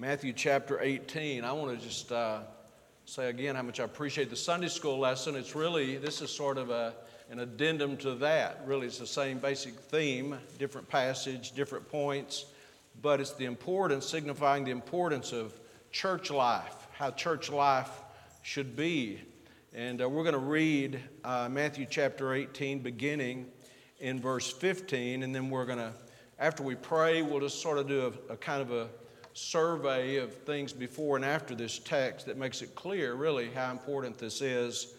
Matthew chapter 18. I want to just uh, say again how much I appreciate the Sunday school lesson. It's really, this is sort of a, an addendum to that. Really, it's the same basic theme, different passage, different points, but it's the importance, signifying the importance of church life, how church life should be. And uh, we're going to read uh, Matthew chapter 18, beginning in verse 15, and then we're going to, after we pray, we'll just sort of do a, a kind of a survey of things before and after this text that makes it clear, really, how important this is.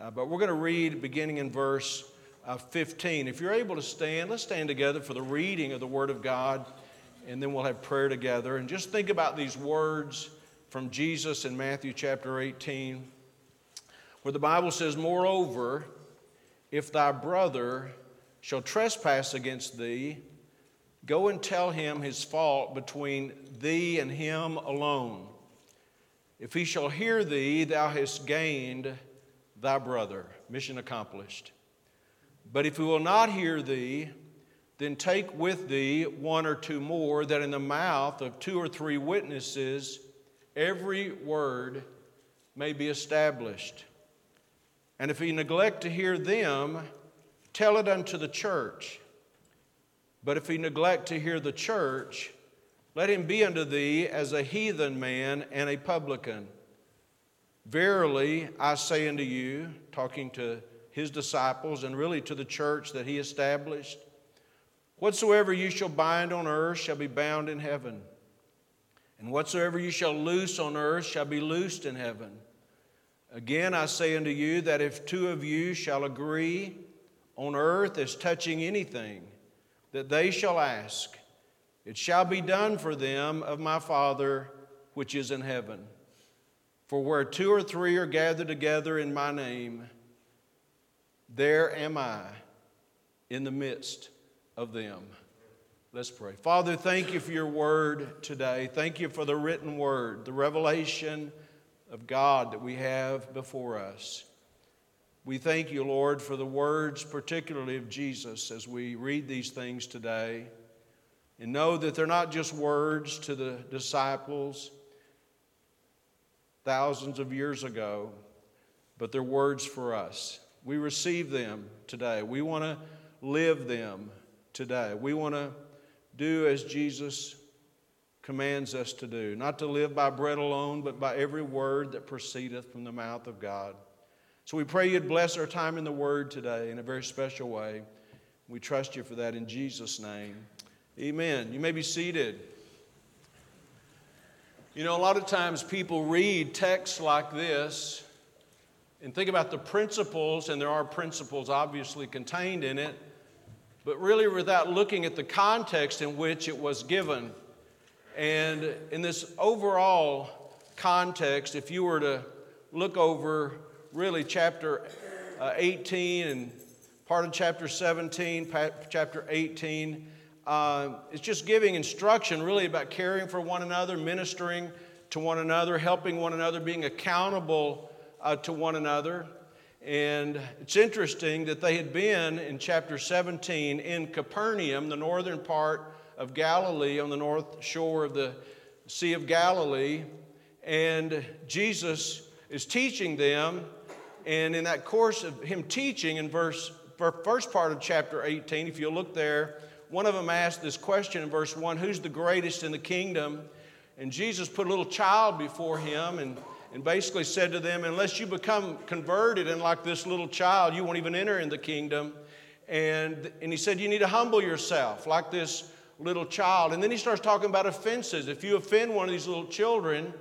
Uh, but we're going to read beginning in verse uh, 15. If you're able to stand, let's stand together for the reading of the Word of God, and then we'll have prayer together. And just think about these words from Jesus in Matthew chapter 18, where the Bible says, Moreover, if thy brother shall trespass against thee, Go and tell him his fault between thee and him alone. If he shall hear thee, thou hast gained thy brother. Mission accomplished. But if he will not hear thee, then take with thee one or two more, that in the mouth of two or three witnesses every word may be established. And if he neglect to hear them, tell it unto the church. But if he neglect to hear the church, let him be unto thee as a heathen man and a publican. Verily, I say unto you, talking to his disciples and really to the church that he established, whatsoever you shall bind on earth shall be bound in heaven, and whatsoever you shall loose on earth shall be loosed in heaven. Again, I say unto you that if two of you shall agree on earth as touching anything, that they shall ask, it shall be done for them of my Father which is in heaven. For where two or three are gathered together in my name, there am I in the midst of them. Let's pray. Father, thank you for your word today. Thank you for the written word, the revelation of God that we have before us. We thank you, Lord, for the words, particularly of Jesus, as we read these things today. And know that they're not just words to the disciples thousands of years ago, but they're words for us. We receive them today. We want to live them today. We want to do as Jesus commands us to do, not to live by bread alone, but by every word that proceedeth from the mouth of God. So we pray you'd bless our time in the Word today in a very special way. We trust you for that in Jesus' name. Amen. You may be seated. You know, a lot of times people read texts like this and think about the principles, and there are principles obviously contained in it, but really without looking at the context in which it was given. And in this overall context, if you were to look over really chapter uh, 18 and part of chapter 17, chapter 18. Uh, it's just giving instruction really about caring for one another, ministering to one another, helping one another, being accountable uh, to one another. And it's interesting that they had been in chapter 17 in Capernaum, the northern part of Galilee, on the north shore of the Sea of Galilee. And Jesus is teaching them and in that course of him teaching in verse first part of chapter 18, if you look there, one of them asked this question in verse 1 Who's the greatest in the kingdom? And Jesus put a little child before him and, and basically said to them, Unless you become converted and like this little child, you won't even enter in the kingdom. And, and he said, You need to humble yourself like this little child. And then he starts talking about offenses. If you offend one of these little children,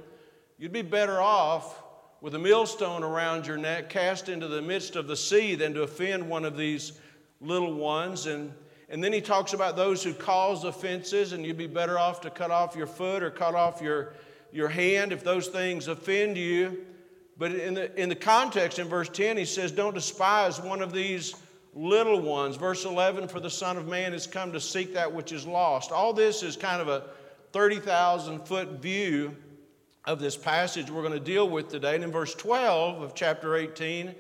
you'd be better off with a millstone around your neck, cast into the midst of the sea, than to offend one of these little ones. And, and then he talks about those who cause offenses, and you'd be better off to cut off your foot or cut off your, your hand if those things offend you. But in the, in the context in verse 10, he says, Don't despise one of these little ones. Verse 11, For the Son of Man has come to seek that which is lost. All this is kind of a 30,000 foot view of this passage we're going to deal with today. And in verse 12 of chapter 18,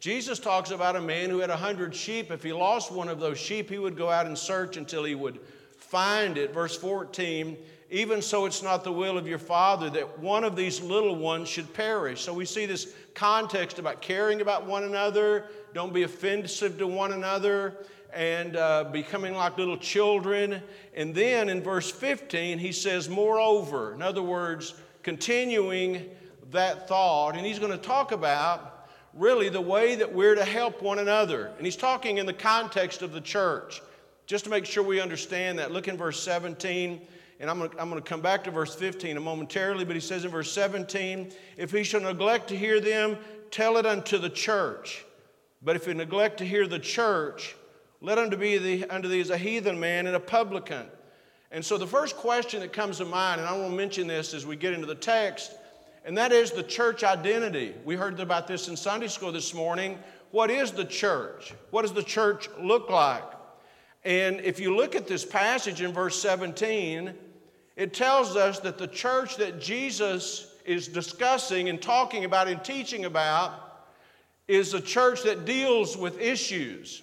Jesus talks about a man who had a hundred sheep. If he lost one of those sheep, he would go out and search until he would find it. Verse 14, even so it's not the will of your Father that one of these little ones should perish. So we see this context about caring about one another, don't be offensive to one another, and uh, becoming like little children. And then in verse 15, he says, Moreover, in other words, continuing that thought, and he's going to talk about really the way that we're to help one another. And he's talking in the context of the church. Just to make sure we understand that, look in verse 17 and I'm going, to, I'm going to come back to verse 15 momentarily, but he says in verse 17, if he shall neglect to hear them, tell it unto the church. But if he neglect to hear the church, let him be the, unto thee as a heathen man and a publican. And so the first question that comes to mind, and I want to mention this as we get into the text, and that is the church identity. We heard about this in Sunday school this morning. What is the church? What does the church look like? And if you look at this passage in verse 17, it tells us that the church that Jesus is discussing and talking about and teaching about is a church that deals with issues.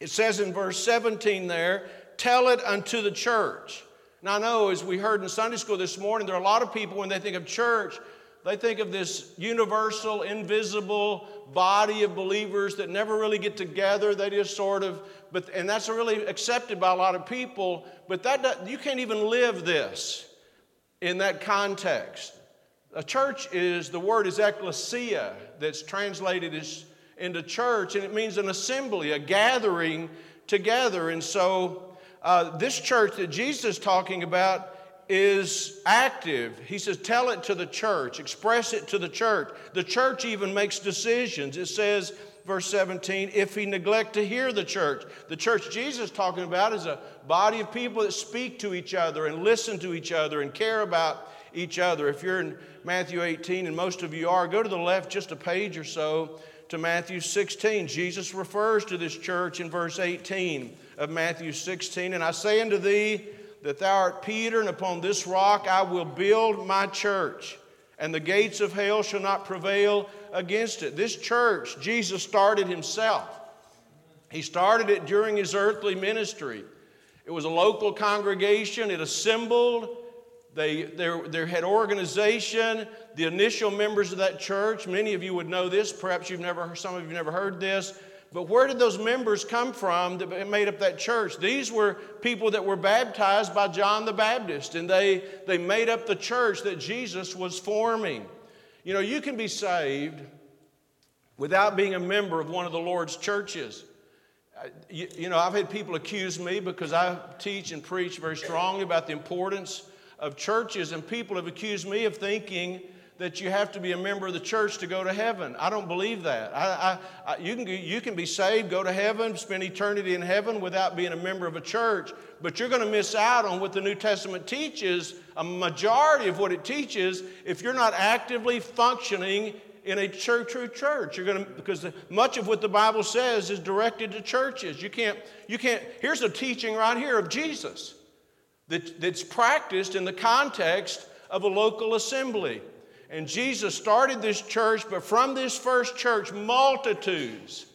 It says in verse 17 there, tell it unto the church. Now, I know as we heard in Sunday school this morning, there are a lot of people when they think of church, they think of this universal, invisible body of believers that never really get together. They just sort of but, and that's really accepted by a lot of people, but that, you can't even live this in that context. A church is, the word is ecclesia, that's translated as, into church, and it means an assembly, a gathering together. And so, uh, this church that Jesus is talking about is active. He says, Tell it to the church, express it to the church. The church even makes decisions. It says, verse 17, if he neglect to hear the church. The church Jesus is talking about is a body of people that speak to each other and listen to each other and care about each other. If you're in Matthew 18, and most of you are, go to the left just a page or so to Matthew 16. Jesus refers to this church in verse 18 of Matthew 16. And I say unto thee that thou art Peter, and upon this rock I will build my church, and the gates of hell shall not prevail against it. This church, Jesus started himself. He started it during his earthly ministry. It was a local congregation, it assembled. They, they had organization. The initial members of that church, many of you would know this, perhaps you've never, some of you never heard this, but where did those members come from that made up that church? These were people that were baptized by John the Baptist, and they, they made up the church that Jesus was forming. You know, you can be saved without being a member of one of the Lord's churches. You, you, know, I've had people accuse me because I teach and preach very strongly about the importance of churches, and people have accused me of thinking that you have to be a member of the church to go to heaven. I don't believe that. I, I, I, you, can, you can be saved, go to heaven, spend eternity in heaven without being a member of a church, but you're going to miss out on what the New Testament teaches a majority of what it teaches if you're not actively functioning in a true, true church. You're going to because much of what the Bible says is directed to churches. You can't you can't. Here's a teaching right here of Jesus that, that's practiced in the context of a local assembly. And Jesus started this church, but from this first church, multitudes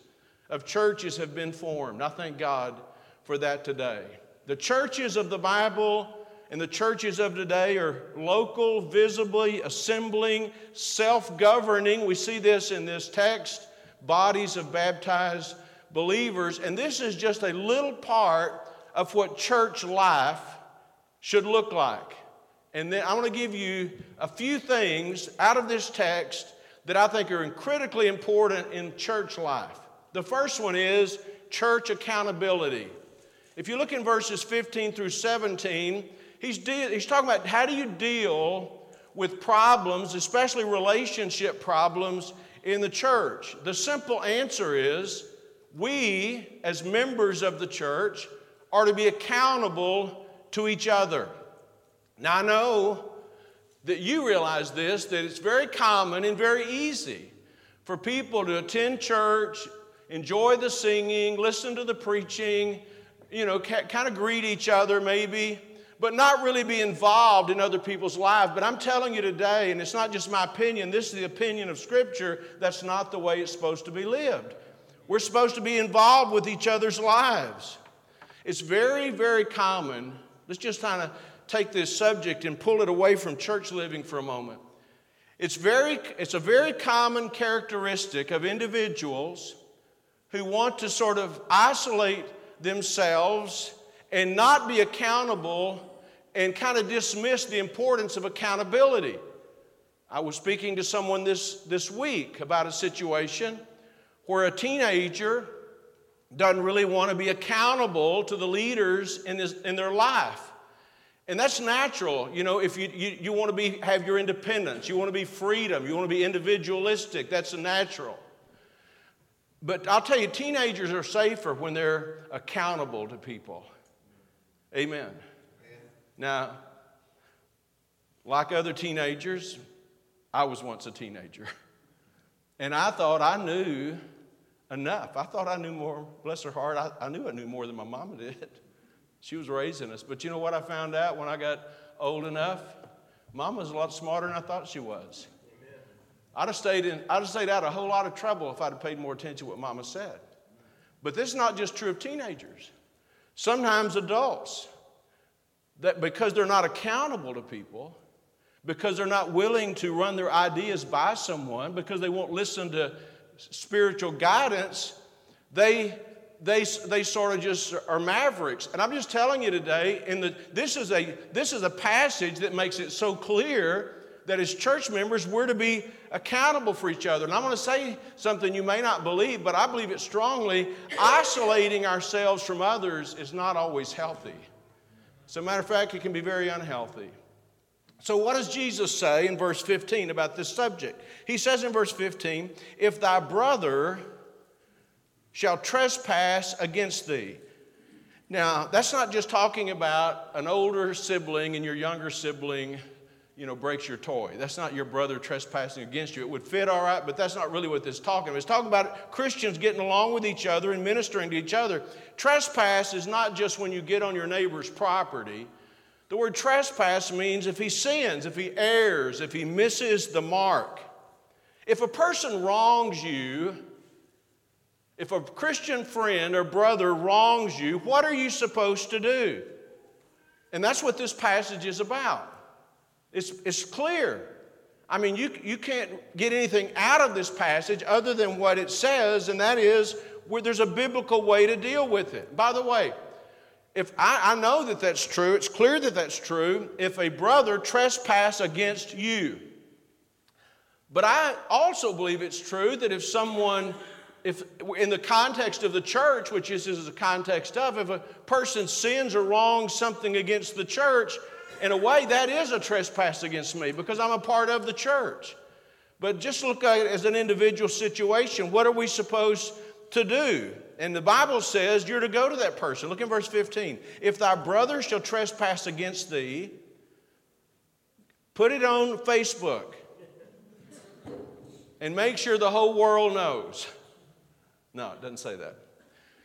of churches have been formed. I thank God for that today. The churches of the Bible and the churches of today are local, visibly assembling, self governing. We see this in this text bodies of baptized believers. And this is just a little part of what church life should look like. And then I want to give you a few things out of this text that I think are critically important in church life. The first one is church accountability. If you look in verses 15 through 17, He's, de- he's talking about how do you deal with problems, especially relationship problems in the church. The simple answer is we, as members of the church, are to be accountable to each other. Now, I know that you realize this, that it's very common and very easy for people to attend church, enjoy the singing, listen to the preaching, you know, kind of greet each other maybe but not really be involved in other people's lives. But I'm telling you today, and it's not just my opinion, this is the opinion of Scripture, that's not the way it's supposed to be lived. We're supposed to be involved with each other's lives. It's very, very common. Let's just kind of take this subject and pull it away from church living for a moment. It's, very, it's a very common characteristic of individuals who want to sort of isolate themselves and not be accountable and kind of dismiss the importance of accountability. I was speaking to someone this, this week about a situation where a teenager doesn't really want to be accountable to the leaders in, his, in their life. And that's natural. You know, if you, you, you want to be, have your independence, you want to be freedom, you want to be individualistic, that's natural. But I'll tell you, teenagers are safer when they're accountable to people. Amen. Amen. Now, like other teenagers, I was once a teenager. And I thought I knew enough. I thought I knew more, bless her heart, I, I knew I knew more than my mama did. She was raising us. But you know what I found out when I got old enough? Mama was a lot smarter than I thought she was. I'd have, stayed in, I'd have stayed out a whole lot of trouble if I'd have paid more attention to what Mama said. But this is not just true of teenagers. Sometimes adults, that because they're not accountable to people, because they're not willing to run their ideas by someone, because they won't listen to spiritual guidance, they, they, they sort of just are mavericks. And I'm just telling you today, in the, this, is a, this is a passage that makes it so clear that as church members, we're to be accountable for each other. And I'm going to say something you may not believe, but I believe it strongly. Isolating ourselves from others is not always healthy. As a matter of fact, it can be very unhealthy. So, what does Jesus say in verse 15 about this subject? He says in verse 15, If thy brother shall trespass against thee. Now, that's not just talking about an older sibling and your younger sibling, you know, breaks your toy. That's not your brother trespassing against you. It would fit all right, but that's not really what this is talking about. It's talking about Christians getting along with each other and ministering to each other. Trespass is not just when you get on your neighbor's property. The word trespass means if he sins, if he errs, if he misses the mark. If a person wrongs you, if a Christian friend or brother wrongs you, what are you supposed to do? And that's what this passage is about. It's, it's clear. I mean, you, you can't get anything out of this passage other than what it says, and that is where there's a biblical way to deal with it. By the way, if I, I know that that's true, it's clear that that's true if a brother trespass against you. But I also believe it's true that if someone, if in the context of the church, which this is the context of, if a person sins or wrongs something against the church, in a way that is a trespass against me because I'm a part of the church. But just look at it as an individual situation. What are we supposed to do? And the Bible says you're to go to that person. Look in verse 15. If thy brother shall trespass against thee, put it on Facebook and make sure the whole world knows. No, it doesn't say that.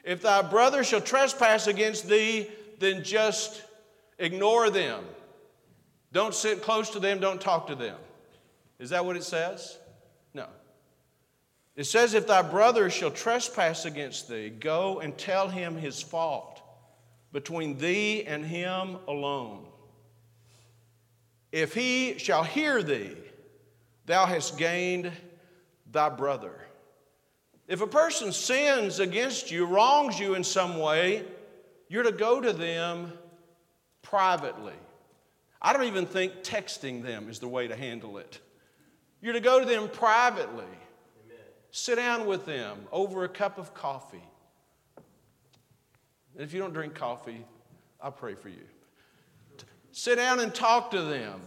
If thy brother shall trespass against thee, then just ignore them. Don't sit close to them, don't talk to them. Is that what it says? No. It says, If thy brother shall trespass against thee, go and tell him his fault between thee and him alone. If he shall hear thee, thou hast gained thy brother. If a person sins against you, wrongs you in some way, you're to go to them privately. I don't even think texting them is the way to handle it. You're to go to them privately. Sit down with them over a cup of coffee. And if you don't drink coffee, I'll pray for you. Sit down and talk to them.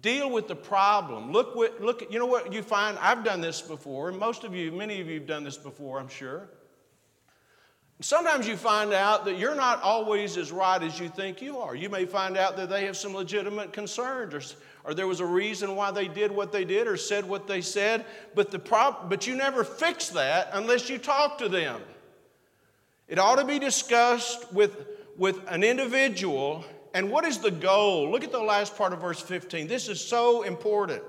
Deal with the problem. Look, what, look, you know what you find? I've done this before, and most of you, many of you have done this before, I'm sure. Sometimes you find out that you're not always as right as you think you are. You may find out that they have some legitimate concerns or, or there was a reason why they did what they did or said what they said, but, the prob- but you never fix that unless you talk to them. It ought to be discussed with, with an individual. And what is the goal? Look at the last part of verse 15. This is so important.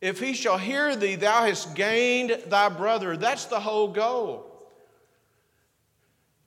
If he shall hear thee, thou hast gained thy brother. That's the whole goal.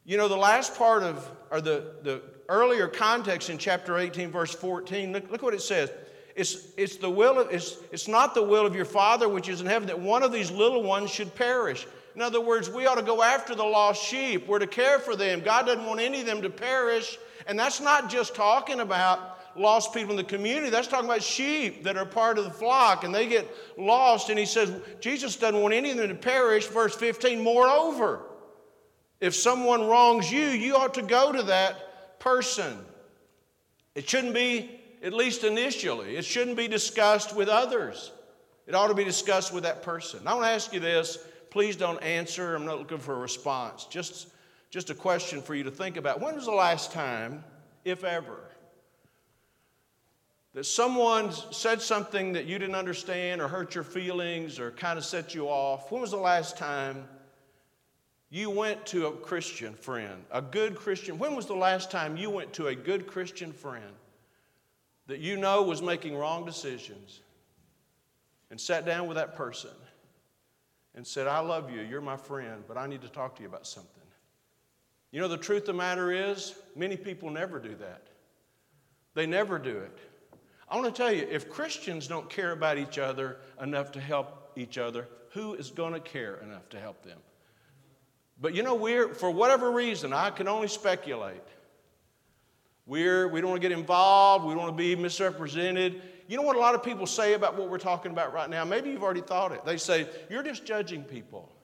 You know, the last part of, or the, the earlier context in chapter 18, verse 14, look, look what it says. It's, it's, the will of, it's, it's not the will of your Father which is in heaven that one of these little ones should perish. In other words, we ought to go after the lost sheep. We're to care for them. God doesn't want any of them to perish. And that's not just talking about lost people in the community. That's talking about sheep that are part of the flock and they get lost. And he says, Jesus doesn't want any of them to perish. Verse 15, moreover, if someone wrongs you, you ought to go to that person. It shouldn't be, at least initially, it shouldn't be discussed with others. It ought to be discussed with that person. I want to ask you this. Please don't answer. I'm not looking for a response. Just, just a question for you to think about. When was the last time, if ever, that someone said something that you didn't understand or hurt your feelings or kind of set you off, when was the last time you went to a Christian friend, a good Christian? When was the last time you went to a good Christian friend that you know was making wrong decisions and sat down with that person and said, I love you, you're my friend, but I need to talk to you about something? You know, the truth of the matter is, many people never do that. They never do it. I want to tell you if Christians don't care about each other enough to help each other, who is going to care enough to help them? But you know, we're, for whatever reason, I can only speculate. We're, we don't want to get involved, we don't want to be misrepresented. You know what a lot of people say about what we're talking about right now? Maybe you've already thought it. They say, You're just judging people.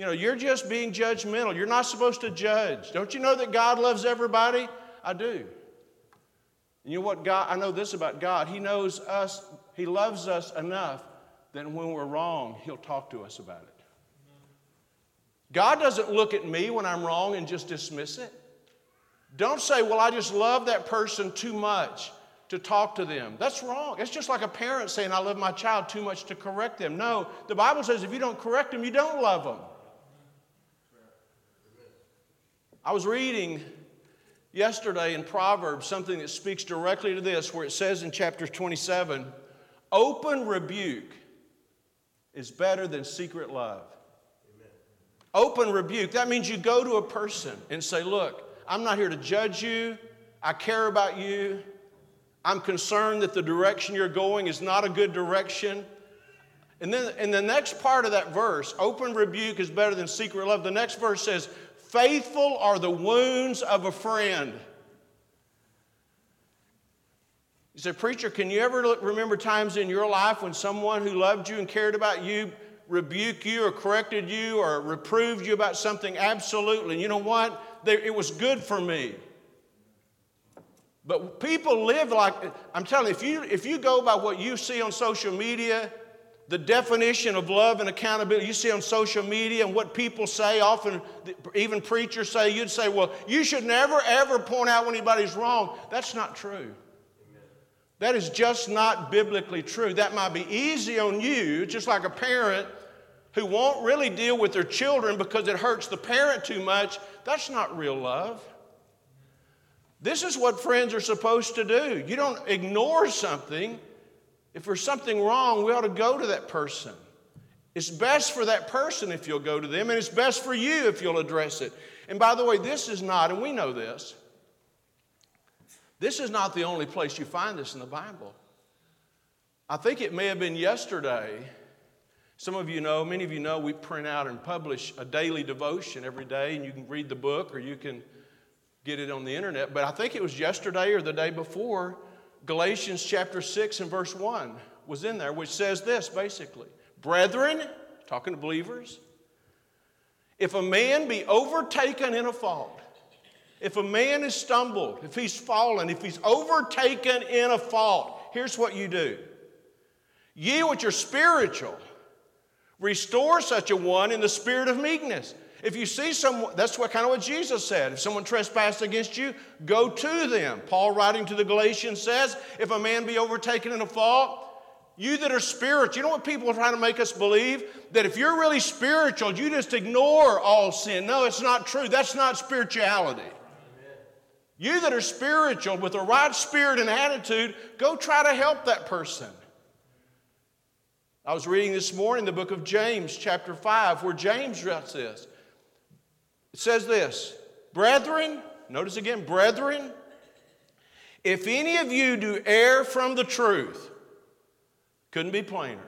You know, you're just being judgmental. You're not supposed to judge. Don't you know that God loves everybody? I do. And you know what God, I know this about God. He knows us, He loves us enough that when we're wrong, He'll talk to us about it. God doesn't look at me when I'm wrong and just dismiss it. Don't say, well, I just love that person too much to talk to them. That's wrong. It's just like a parent saying, I love my child too much to correct them. No, the Bible says if you don't correct them, you don't love them. I was reading yesterday in Proverbs something that speaks directly to this, where it says in chapter 27 open rebuke is better than secret love. Amen. Open rebuke, that means you go to a person and say, Look, I'm not here to judge you, I care about you. I'm concerned that the direction you're going is not a good direction. And then in the next part of that verse, open rebuke is better than secret love. The next verse says, Faithful are the wounds of a friend. You say, Preacher, can you ever remember times in your life when someone who loved you and cared about you rebuked you or corrected you or reproved you about something? Absolutely. And you know what? it was good for me. But people live like, I'm telling you, if you, if you go by what you see on social media, the definition of love and accountability you see on social media and what people say, often even preachers say, you'd say, well, you should never ever point out when anybody's wrong. That's not true. That is just not biblically true. That might be easy on you, just like a parent who won't really deal with their children because it hurts the parent too much. That's not real love. This is what friends are supposed to do. You don't ignore something if there's something wrong, we ought to go to that person. It's best for that person if you'll go to them, and it's best for you if you'll address it. And by the way, this is not, and we know this, this is not the only place you find this in the Bible. I think it may have been yesterday. Some of you know, many of you know, we print out and publish a daily devotion every day, and you can read the book or you can get it on the internet. But I think it was yesterday or the day before Galatians chapter 6 and verse 1 was in there, which says this basically Brethren, talking to believers, if a man be overtaken in a fault, if a man is stumbled, if he's fallen, if he's overtaken in a fault, here's what you do. Ye which are spiritual, restore such a one in the spirit of meekness. If you see someone, that's what kind of what Jesus said. If someone trespassed against you, go to them. Paul, writing to the Galatians, says, If a man be overtaken in a fault, you that are spiritual, you know what people are trying to make us believe? That if you're really spiritual, you just ignore all sin. No, it's not true. That's not spirituality. You that are spiritual with the right spirit and attitude, go try to help that person. I was reading this morning the book of James, chapter 5, where James writes this. It says this Brethren, notice again, brethren, if any of you do err from the truth, couldn't be plainer.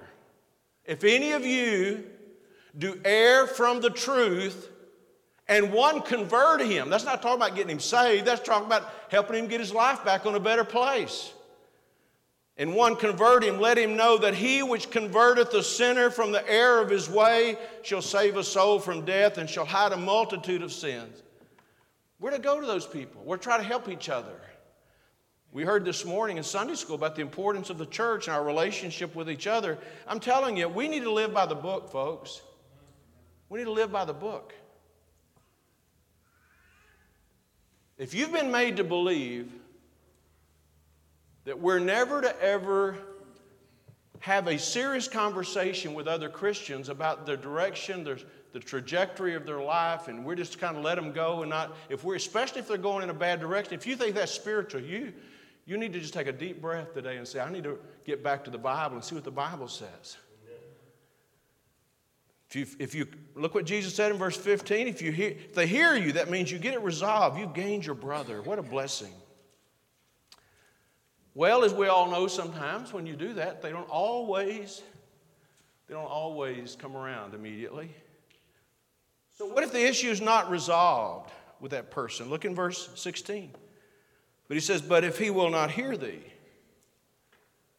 If any of you do err from the truth, and one convert him, that's not talking about getting him saved, that's talking about helping him get his life back on a better place. And one convert him, let him know that he which converteth the sinner from the error of his way shall save a soul from death and shall hide a multitude of sins. We're to go to those people. We're trying to help each other. We heard this morning in Sunday school about the importance of the church and our relationship with each other. I'm telling you, we need to live by the book, folks. We need to live by the book. If you've been made to believe that we're never to ever have a serious conversation with other Christians about the direction, the, the trajectory of their life, and we're just kind of let them go and not, if we're, especially if they're going in a bad direction, if you think that's spiritual, you, you need to just take a deep breath today and say, I need to get back to the Bible and see what the Bible says. If you, if you look what Jesus said in verse 15, if, you hear, if they hear you, that means you get it resolved. You've gained your brother. What a blessing. Well, as we all know, sometimes when you do that, they don't always, they don't always come around immediately. So what if the issue is not resolved with that person? Look in verse 16. But he says, But if he will not hear thee,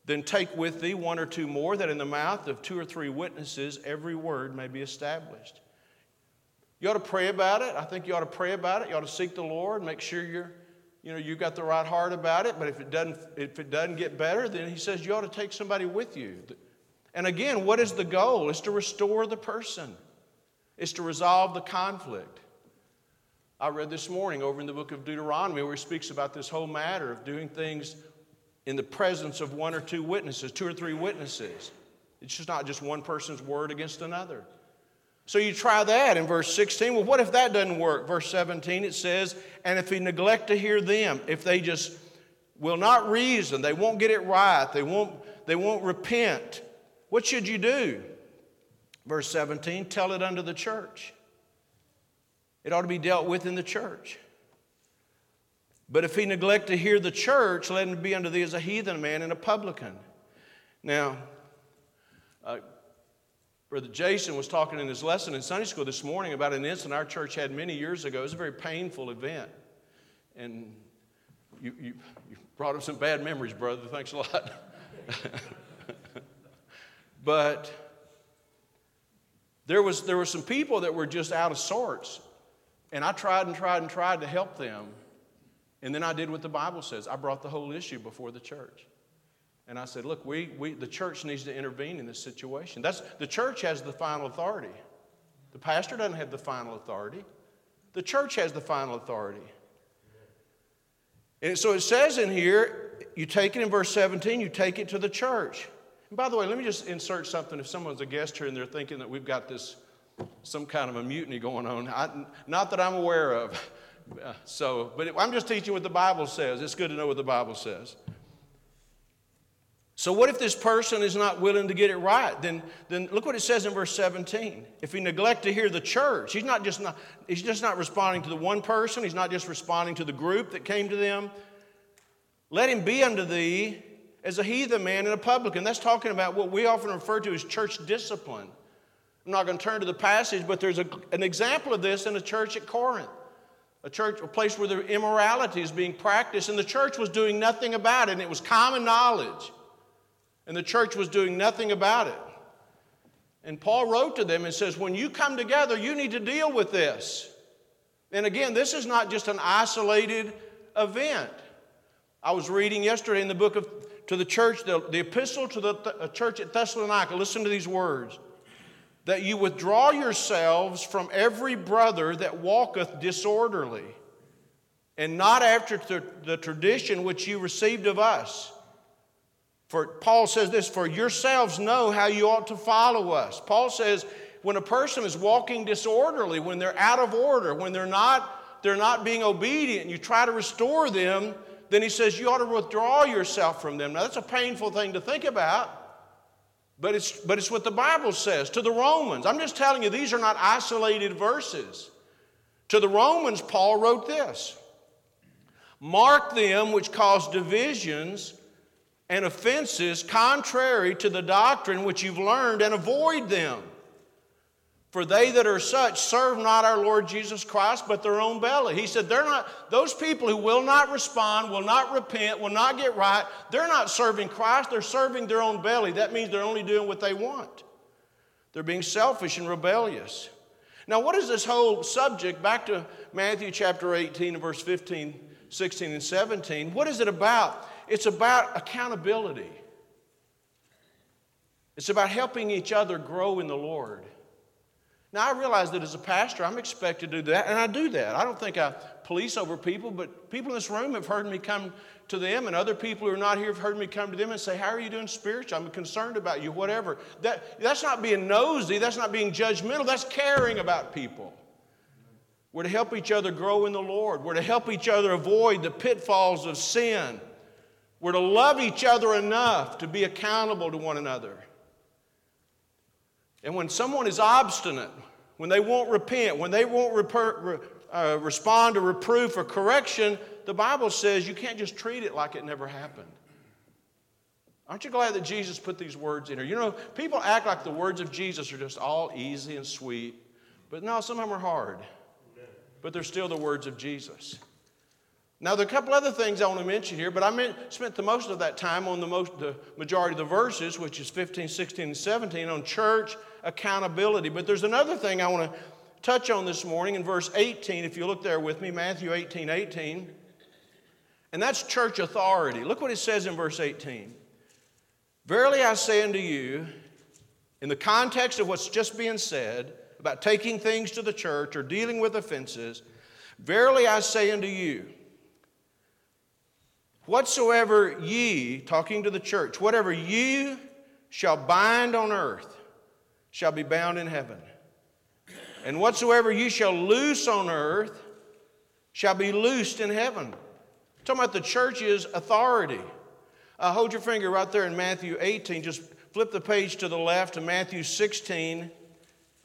then take with thee one or two more, that in the mouth of two or three witnesses every word may be established. You ought to pray about it. I think you ought to pray about it. You ought to seek the Lord, make sure you're, you know, you've got the right heart about it. But if it doesn't, if it doesn't get better, then he says you ought to take somebody with you. And again, what is the goal? It's to restore the person. It's to resolve the conflict. I read this morning over in the book of Deuteronomy where he speaks about this whole matter of doing things in the presence of one or two witnesses, two or three witnesses. It's just not just one person's word against another. So you try that in verse 16. Well, what if that doesn't work? Verse 17 it says, And if he neglect to hear them, if they just will not reason, they won't get it right, they won't, they won't repent, what should you do? Verse 17, tell it unto the church. It ought to be dealt with in the church. But if he neglect to hear the church, let him be unto thee as a heathen man and a publican. Now, Brother Jason was talking in his lesson in Sunday school this morning about an incident our church had many years ago. It was a very painful event. And you, you, you brought up some bad memories, brother. Thanks a lot. but there was, there were some people that were just out of sorts. And I tried and tried and tried to help them. And then I did what the Bible says I brought the whole issue before the church. And I said, look, we, we, the church needs to intervene in this situation. That's, the church has the final authority. The pastor doesn't have the final authority. The church has the final authority. And so it says in here, you take it in verse 17, you take it to the church. And by the way, let me just insert something. If someone's a guest here and they're thinking that we've got this some kind of a mutiny going on. I, not that I'm aware of. So, but I'm just teaching what the Bible says. It's good to know what the Bible says. So, what if this person is not willing to get it right? Then, then look what it says in verse 17. If he neglect to hear the church, he's not just not he's just not responding to the one person. He's not just responding to the group that came to them. Let him be unto thee as a heathen man and a publican. That's talking about what we often refer to as church discipline. I'm not going to turn to the passage, but there's a, an example of this in a church at Corinth. A church, a place where the immorality is being practiced, and the church was doing nothing about it, and it was common knowledge. And the church was doing nothing about it. And Paul wrote to them and says, When you come together, you need to deal with this. And again, this is not just an isolated event. I was reading yesterday in the book of to the church, the, the epistle to the th- church at Thessalonica. Listen to these words that you withdraw yourselves from every brother that walketh disorderly, and not after the tradition which you received of us. For Paul says this, for yourselves know how you ought to follow us. Paul says, when a person is walking disorderly, when they're out of order, when they're not, they're not being obedient, you try to restore them, then he says you ought to withdraw yourself from them. Now that's a painful thing to think about. But it's, but it's what the Bible says to the Romans. I'm just telling you, these are not isolated verses. To the Romans, Paul wrote this Mark them which cause divisions and offenses contrary to the doctrine which you've learned, and avoid them. For they that are such serve not our Lord Jesus Christ, but their own belly. He said, they're not, those people who will not respond, will not repent, will not get right, they're not serving Christ, they're serving their own belly. That means they're only doing what they want. They're being selfish and rebellious. Now, what is this whole subject? Back to Matthew chapter 18 and verse 15 16 and 17. What is it about? It's about accountability. It's about helping each other grow in the Lord. Now, I realize that as a pastor, I'm expected to do that, and I do that. I don't think I police over people, but people in this room have heard me come to them, and other people who are not here have heard me come to them and say, How are you doing spiritually? I'm concerned about you, whatever. That, that's not being nosy, that's not being judgmental, that's caring about people. We're to help each other grow in the Lord. We're to help each other avoid the pitfalls of sin. We're to love each other enough to be accountable to one another. And when someone is obstinate, when they won't repent, when they won't reper, uh, respond to reproof or correction, the Bible says you can't just treat it like it never happened. Aren't you glad that Jesus put these words in here? You know, people act like the words of Jesus are just all easy and sweet, but no, some of them are hard but they're still the words of Jesus. Now, there are a couple other things I want to mention here, but I meant, spent the most of that time on the, most, the majority of the verses, which is 15, 16, and 17, on church accountability. But there's another thing I want to touch on this morning in verse 18, if you look there with me, Matthew 18, 18. And that's church authority. Look what it says in verse 18. Verily I say unto you, in the context of what's just being said, about taking things to the church or dealing with offenses, verily I say unto you, whatsoever ye, talking to the church, whatever ye shall bind on earth shall be bound in heaven. And whatsoever you shall loose on earth shall be loosed in heaven. I'm talking about the church's authority. Uh, hold your finger right there in Matthew 18. Just flip the page to the left to Matthew 16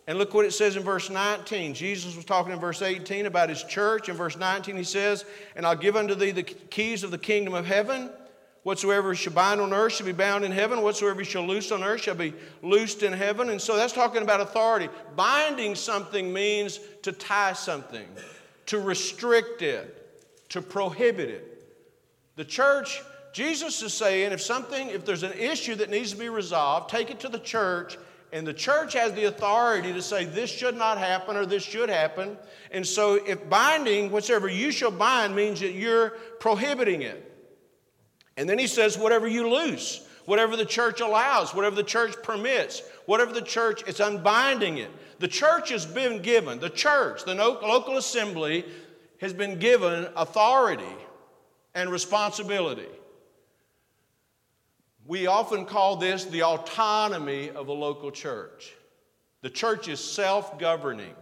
and look what it says in verse 19. Jesus was talking in verse 18 about his church. In verse 19, he says, And I'll give unto thee the keys of the kingdom of heaven. Whatsoever shall bind on earth shall be bound in heaven. Whatsoever shall loose on earth shall be loosed in heaven. And so that's talking about authority. Binding something means to tie something, to restrict it, to prohibit it. The church, Jesus is saying if something, if there's an issue that needs to be resolved, take it to the church and the church has the authority to say this should not happen or this should happen. And so, if binding, whatsoever you shall bind, means that you're prohibiting it. And then he says, whatever you loose, whatever the church allows, whatever the church permits, whatever the church, it's unbinding it. The church has been given, the church, the local assembly has been given authority and responsibility. We often call this the autonomy of a local church. The church is self governing.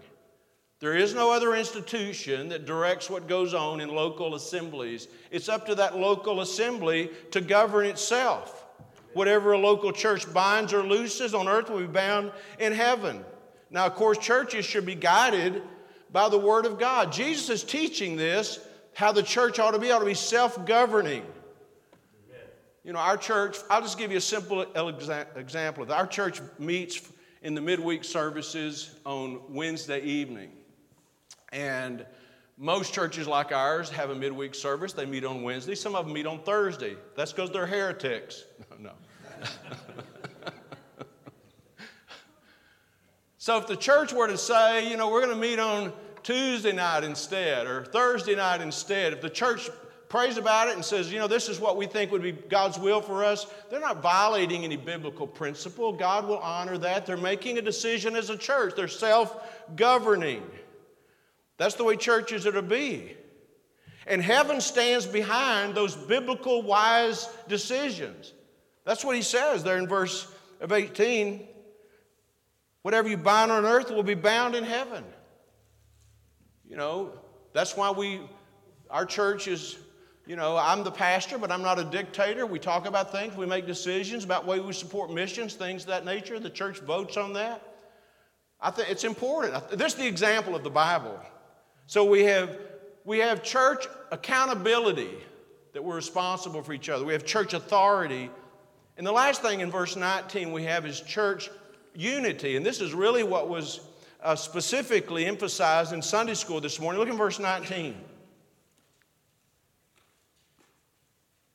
There is no other institution that directs what goes on in local assemblies. It's up to that local assembly to govern itself. Whatever a local church binds or looses on earth will be bound in heaven. Now, of course, churches should be guided by the Word of God. Jesus is teaching this, how the church ought to be, ought to be self governing. You know, our church, I'll just give you a simple example. Our church meets in the midweek services on Wednesday evening. And most churches like ours have a midweek service. They meet on Wednesday. Some of them meet on Thursday. That's because they're heretics. no. so if the church were to say, you know, we're going to meet on Tuesday night instead or Thursday night instead, if the church prays about it and says, you know, this is what we think would be God's will for us, they're not violating any biblical principle. God will honor that. They're making a decision as a church, they're self governing. That's the way churches are to be. And heaven stands behind those biblical wise decisions. That's what he says there in verse of 18. Whatever you bind on earth will be bound in heaven. You know, that's why we, our church is you know, I'm the pastor, but I'm not a dictator. We talk about things, we make decisions about way we support missions, things of that nature. The church votes on that. I think it's important. This is the example of the Bible. So we have we have church accountability that we're responsible for each other. We have church authority. And the last thing in verse 19 we have is church unity. And this is really what was uh, specifically emphasized in Sunday school this morning. Look in verse 19.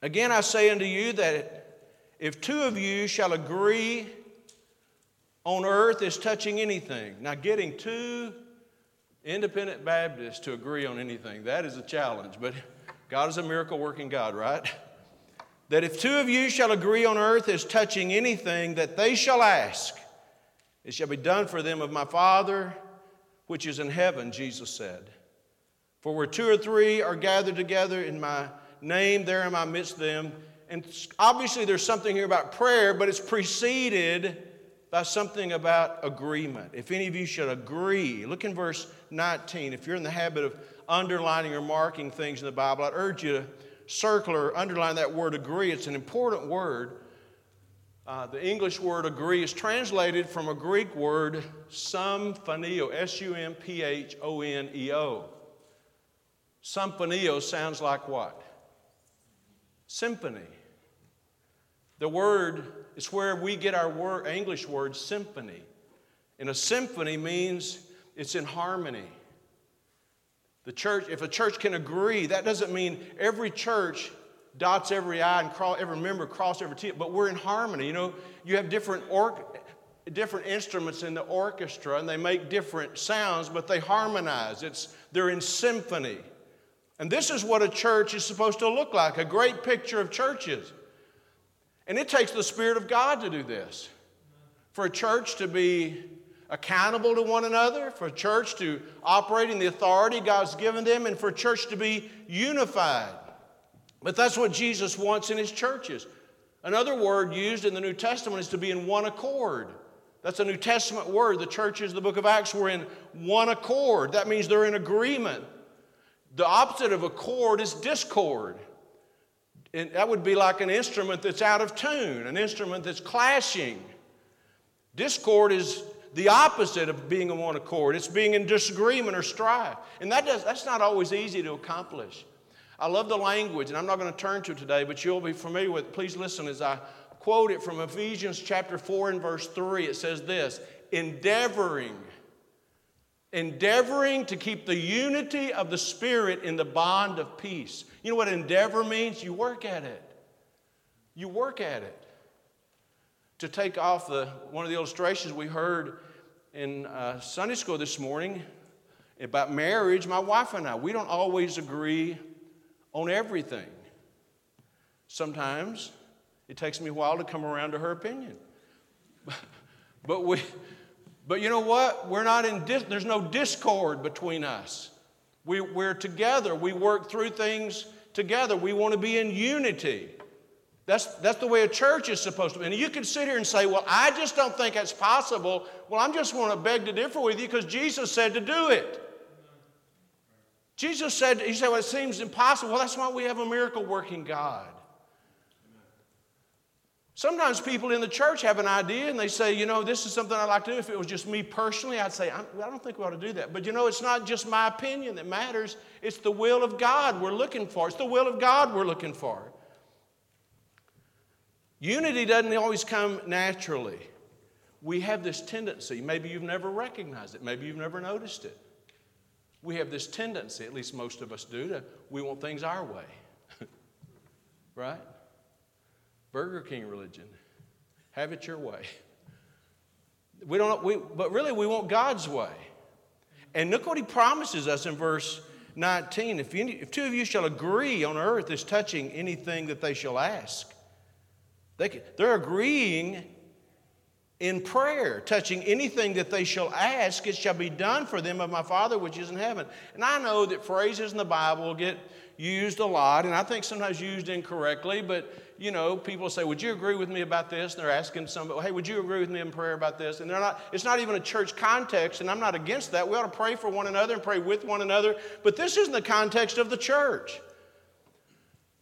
Again, I say unto you that if two of you shall agree on earth as touching anything, now getting two independent Baptists to agree on anything, that is a challenge, but God is a miracle working God, right? That if two of you shall agree on earth as touching anything that they shall ask, it shall be done for them of my Father which is in heaven, Jesus said. For where two or three are gathered together in my name, there am I amidst them. And obviously, there's something here about prayer, but it's preceded by something about agreement. If any of you should agree, look in verse 19. If you're in the habit of underlining or marking things in the Bible, I'd urge you to circle or underline that word agree. It's an important word. Uh, the English word agree is translated from a Greek word sumphoneo, S U M P H O N E O. Symphoneo sounds like what? Symphony. The word is where we get our word, English word symphony. And a symphony means it's in harmony. The church, if a church can agree, that doesn't mean every church dots every I and cross, every member cross every T, but we're in harmony. You know, you have different or, different instruments in the orchestra and they make different sounds, but they harmonize. It's, they're in symphony. And this is what a church is supposed to look like a great picture of churches. And it takes the Spirit of God to do this. For a church to be accountable to one another, for a church to operate in the authority God's given them, and for a church to be unified. But that's what Jesus wants in his churches. Another word used in the New Testament is to be in one accord. That's a New Testament word. The churches, the book of Acts, were in one accord. That means they're in agreement. The opposite of accord is discord. And that would be like an instrument that's out of tune, an instrument that's clashing. Discord is the opposite of being in one accord. It's being in disagreement or strife. And that does, that's not always easy to accomplish. I love the language, and I'm not going to turn to it today, but you'll be familiar with it. Please listen as I quote it from Ephesians chapter 4 and verse 3. It says this endeavoring, endeavoring to keep the unity of the Spirit in the bond of peace. You know what endeavor means? You work at it. You work at it. To take off the, one of the illustrations we heard in uh, Sunday school this morning about marriage, my wife and I, we don't always agree on everything. Sometimes it takes me a while to come around to her opinion. but we but you know what? We're not in dis- there's no discord between us. We, we're together. We work through things together. We want to be in unity. That's, that's the way a church is supposed to be. And you can sit here and say, Well, I just don't think that's possible. Well, I'm just want to beg to differ with you because Jesus said to do it. Jesus said, He said, Well, it seems impossible. Well, that's why we have a miracle working God. Sometimes people in the church have an idea and they say, you know, this is something I'd like to do. If it was just me personally, I'd say, I don't think we ought to do that. But you know, it's not just my opinion that matters, it's the will of God we're looking for. It's the will of God we're looking for. Unity doesn't always come naturally. We have this tendency, maybe you've never recognized it, maybe you've never noticed it we have this tendency, at least most of us do, to we want things our way. right? Burger King religion. Have it your way. We don't, we, but really, we want God's way. And look what he promises us in verse 19. If, you, if two of you shall agree on earth as touching anything that they shall ask, they, they're agreeing in prayer, touching anything that they shall ask, it shall be done for them of my Father which is in heaven. And I know that phrases in the Bible get used a lot, and I think sometimes used incorrectly, but you know, people say, Would you agree with me about this? And they're asking somebody, Hey, would you agree with me in prayer about this? And they're not, it's not even a church context, and I'm not against that. We ought to pray for one another and pray with one another, but this isn't the context of the church.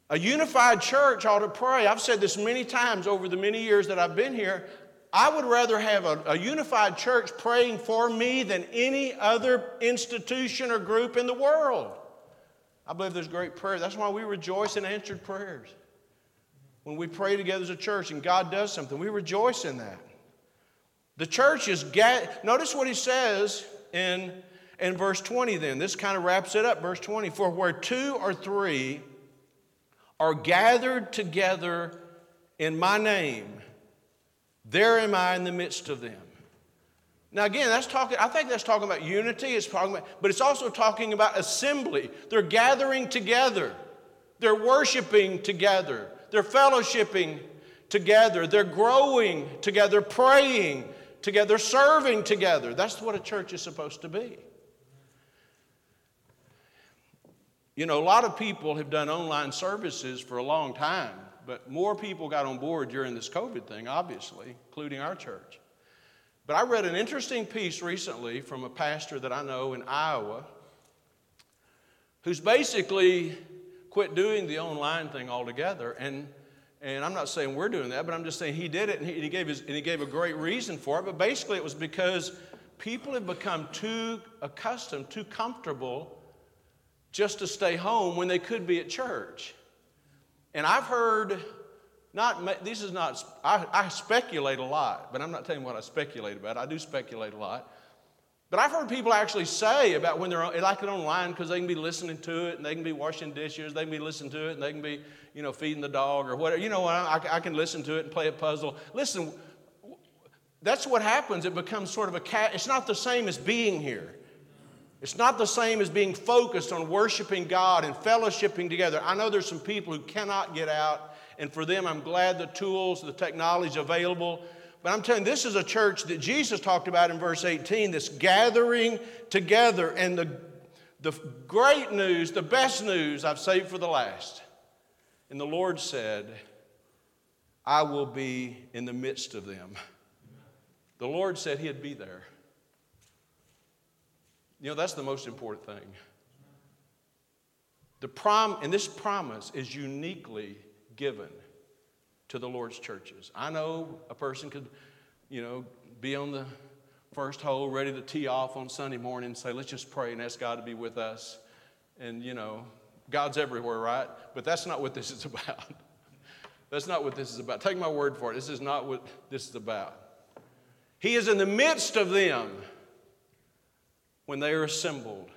A unified church ought to pray. I've said this many times over the many years that I've been here. I would rather have a, a, unified church praying for me than any other institution or group in the world. I believe there's great prayer. That's why we rejoice in answered prayers. When we pray together as a church and God does something, we rejoice in that. The church is, ga- notice what he says in, in verse 20 then. This kind of wraps it up. Verse 20 For where two or three are gathered together in my name, there am I in the midst of them. Now, again, that's talking, I think that's talking about unity, it's talking about, but it's also talking about assembly. They're gathering together, they're worshiping together, they're fellowshipping together, they're growing together, praying together, serving together. That's what a church is supposed to be. You know, a lot of people have done online services for a long time, but more people got on board during this COVID thing, obviously, including our church. But I read an interesting piece recently from a pastor that I know in Iowa who's basically quit doing the online thing altogether. And, and I'm not saying we're doing that, but I'm just saying he did it and he, he gave his, and he gave a great reason for it. But basically, it was because people have become too accustomed, too comfortable just to stay home when they could be at church. And I've heard not, this is not, I, I speculate a lot, but I'm not telling you what I speculate about. I do speculate a lot. But I've heard people actually say about when they're like it online because they can be listening to it and they can be washing dishes, they can be listening to it and they can be, you know, feeding the dog or whatever. You know, I, I can listen to it and play a puzzle. Listen, that's what happens. It becomes sort of a cat. It's not the same as being here. It's not the same as being focused on worshiping God and fellowshipping together. I know there's some people who cannot get out and for them, I'm glad the tools, the technology available. But I'm telling you, this is a church that Jesus talked about in verse 18, this gathering together. And the, the great news, the best news, I've saved for the last. And the Lord said, I will be in the midst of them. The Lord said He'd be there. You know, that's the most important thing. The prom, and this promise is uniquely given to the Lord's churches. I know a person could, you know, be on the first hole ready to tee off on Sunday morning and say, let's just pray and ask God to be with us. And, you know, God's everywhere, right? But that's not what this is about. that's not what this is about. Take my word for it. This is not what this is about. He is in the midst of them when they are assembled.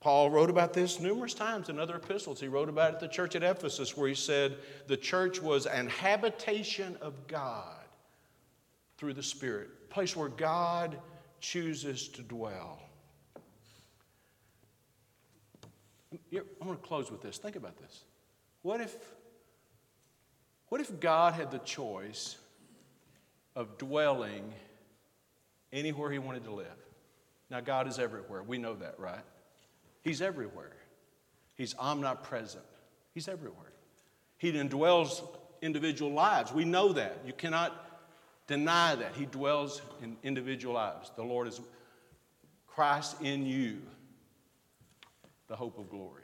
Paul wrote about this numerous times in other epistles. He wrote about it at the church at Ephesus, where he said the church was an habitation of God through the Spirit, a place where God chooses to dwell. I'm going to close with this. Think about this. What if, what if God had the choice of dwelling anywhere He wanted to live? Now, God is everywhere. We know that, right? He's everywhere. He's omnipresent. He's everywhere. He indwells individual lives. We know that. You cannot deny that. He dwells in individual lives. The Lord is Christ in you, the hope of glory.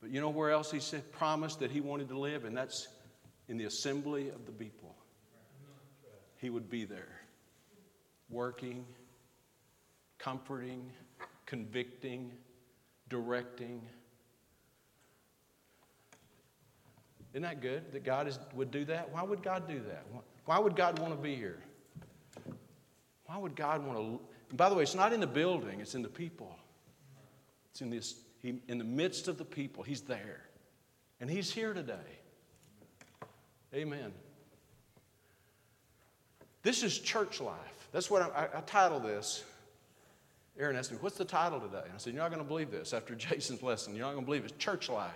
But you know where else he said promised that he wanted to live? And that's in the assembly of the people. He would be there, working, comforting, convicting, directing. Isn't that good that God is, would do that? Why would God do that? Why would God want to be here? Why would God want to? by the way, it's not in the building, it's in the people. It's in, this, he, in the midst of the people. He's there. And He's here today. Amen. This is church life. That's what I, I, I title this Aaron asked me, What's the title today? And I said, You're not going to believe this after Jason's lesson. You're not going to believe it. It's church life.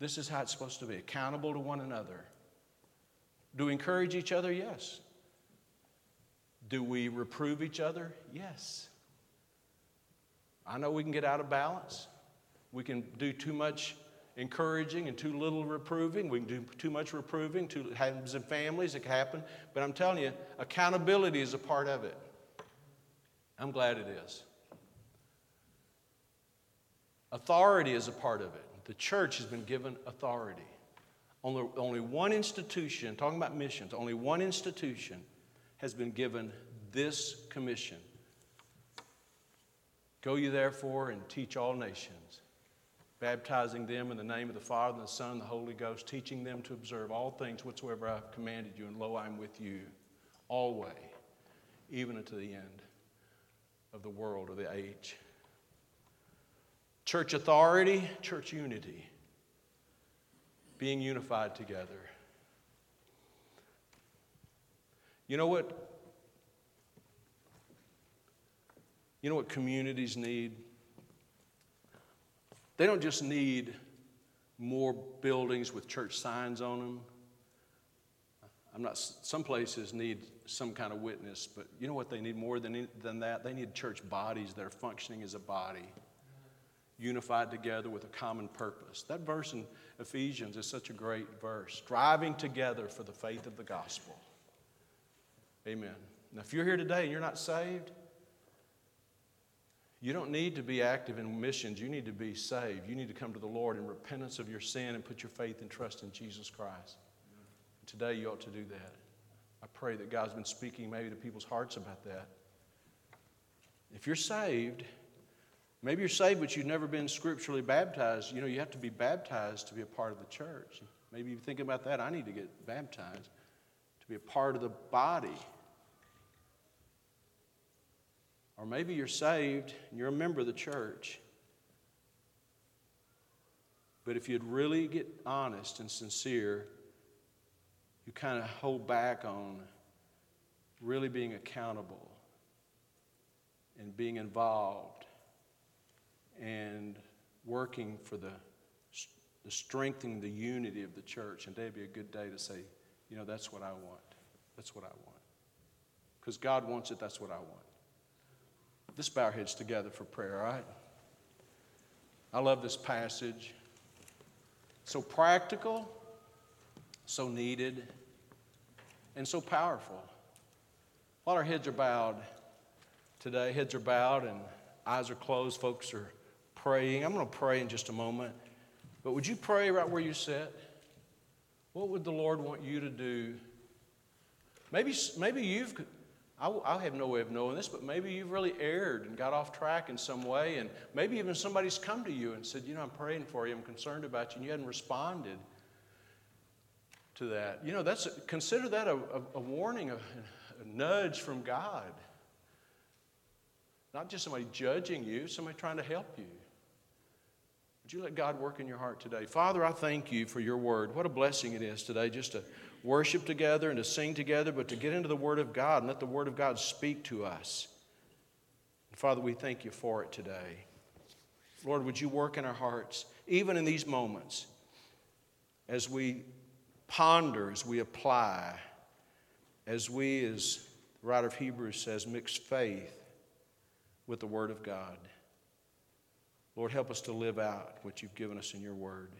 This is how it's supposed to be accountable to one another. Do we encourage each other? Yes. Do we reprove each other? Yes. I know we can get out of balance. We can do too much encouraging and too little reproving. We can do too much reproving. Too, happens in families, it can happen. But I'm telling you, accountability is a part of it. I'm glad it is. Authority is a part of it. The church has been given authority. Only, only one institution, talking about missions, only one institution has been given this commission Go you therefore and teach all nations, baptizing them in the name of the Father, and the Son, and the Holy Ghost, teaching them to observe all things whatsoever I have commanded you, and lo, I am with you always, even unto the end of the world or the age. Church authority, church unity, being unified together. You know what? You know what communities need? They don't just need more buildings with church signs on them. I'm not, some places need some kind of witness, but you know what they need more than, than that? They need church bodies that are functioning as a body, unified together with a common purpose. That verse in Ephesians is such a great verse. Striving together for the faith of the gospel. Amen. Now, if you're here today and you're not saved, you don't need to be active in missions. You need to be saved. You need to come to the Lord in repentance of your sin and put your faith and trust in Jesus Christ. Today, you ought to do that. I pray that God's been speaking maybe to people's hearts about that. If you're saved, maybe you're saved, but you've never been scripturally baptized. You know, you have to be baptized to be a part of the church. Maybe you think about that. I need to get baptized to be a part of the body. Or maybe you're saved and you're a member of the church. But if you'd really get honest and sincere, you kind of hold back on really being accountable and being involved and working for the, the strengthening the unity of the church. And today'd be a good day to say, you know, that's what I want. That's what I want. Because God wants it, that's what I want. Let's bow our heads together for prayer, all right? I love this passage. So practical, so needed, and so powerful. While our heads are bowed today, heads are bowed and eyes are closed, folks are praying. I'm going to pray in just a moment. But would you pray right where you sit? What would the Lord want you to do? Maybe, maybe you've I, I have no way of knowing this, but maybe you've really erred and got off track in some way, and maybe even somebody's come to you and said, You know, I'm praying for you, I'm concerned about you, and you hadn't responded to that. You know, that's consider that a, a, a warning, a, a nudge from God. Not just somebody judging you, somebody trying to help you. Would you let God work in your heart today? Father, I thank you for your word. What a blessing it is today just to worship together and to sing together, but to get into the Word of God and let the Word of God speak to us. And Father, we thank you for it today. Lord, would you work in our hearts, even in these moments, as we ponder, as we apply, as we, as the writer of Hebrews says, mix faith with the Word of God. Lord, help us to live out what you've given us in your Word.